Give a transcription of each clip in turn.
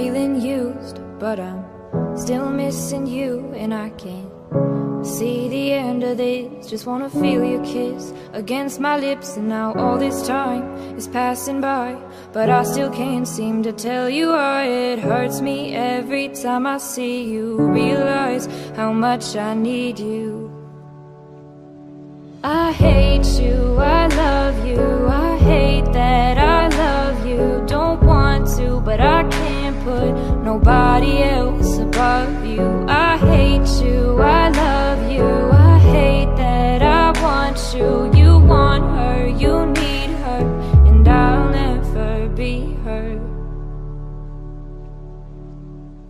feeling used, but I'm still missing you, and I can't see the end of this. Just wanna feel your kiss against my lips, and now all this time is passing by, but I still can't seem to tell you why it hurts me every time I see you. Realize how much I need you. I hate you, I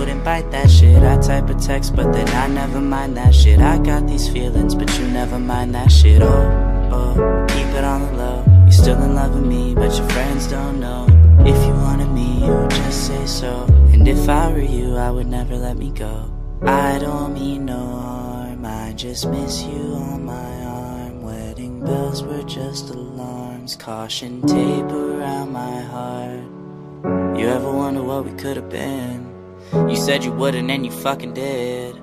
wouldn't bite that shit. I type a text, but then I never mind that shit. I got these feelings, but you never mind that shit. Oh oh Keep it on the low You're still in love with me But your friends don't know If you wanted me, you would just say so And if I were you, I would never let me go I don't mean no harm I just miss you on my arm Wedding bells were just alarms Caution tape around my heart You ever wonder what we could have been? You said you wouldn't and you fucking did.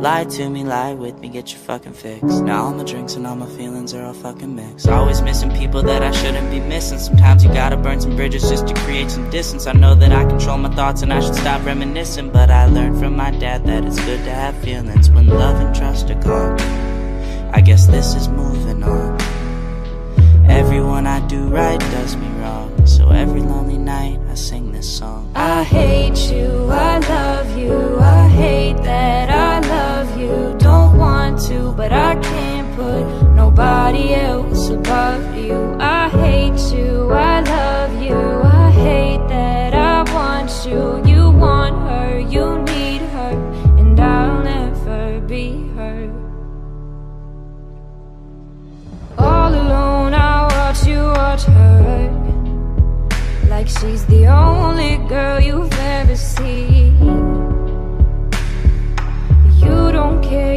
Lie to me, lie with me, get your fucking fix Now all my drinks and all my feelings are all fucking mixed. Always missing people that I shouldn't be missing. Sometimes you gotta burn some bridges just to create some distance. I know that I control my thoughts and I should stop reminiscing But I learned from my dad that it's good to have feelings When love and trust are gone. I guess this is moving on. Everyone I do right does me wrong. So every lonely night I sing this song. I hate nobody else above you. I hate you, I love you, I hate that I want you. You want her, you need her, and I'll never be her. All alone I watch you watch her. Like she's the only girl you've ever seen. You don't care,